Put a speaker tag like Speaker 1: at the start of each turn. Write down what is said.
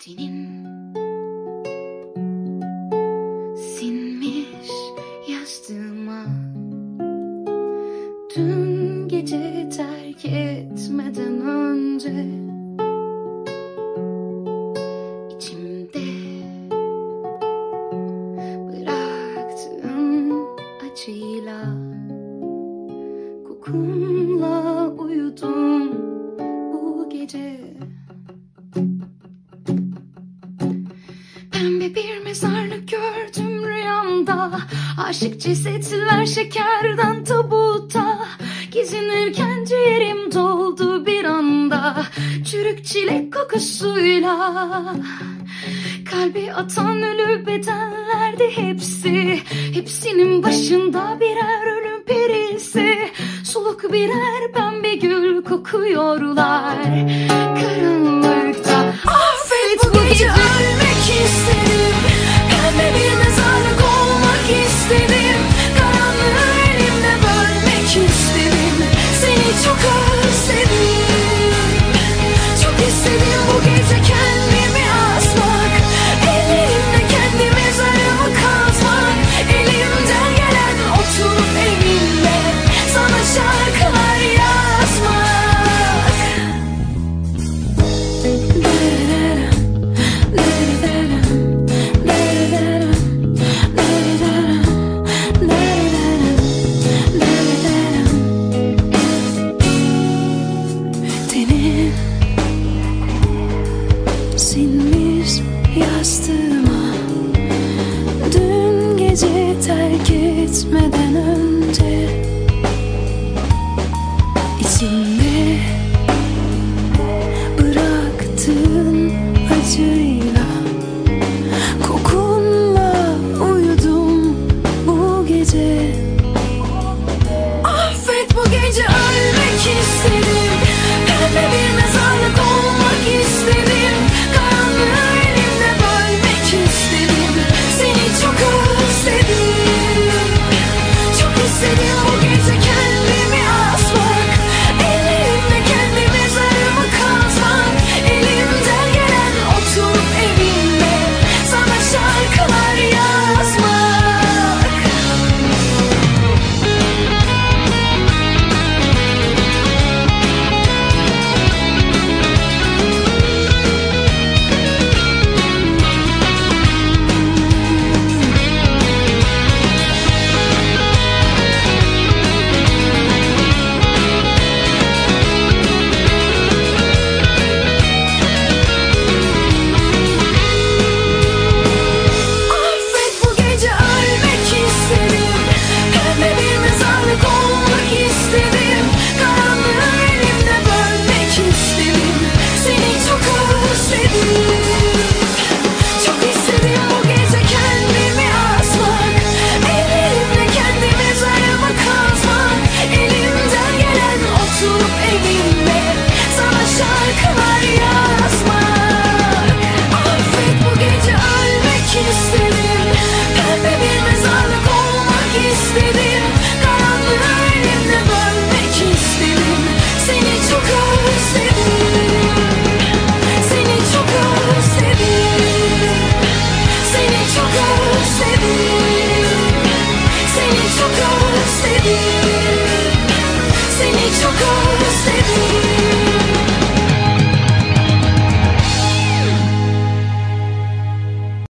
Speaker 1: Tenin sinmiş yastığıma Dün gece terk etmeden önce içimde bıraktığın acıyla Kokunla uyudum bu gece bir mezarlık gördüm rüyamda. Aşık cesetler şekerden tabutta Gezinirken ciğerim doldu bir anda. Çürük çilek kokusuyla. Kalbi atan ölü bedenlerdi hepsi. Hepsinin başında birer ölüm perisi. Soluk birer pembe gül kokuyorlar yastığıma Dün gece terk etmeden önce. İçimde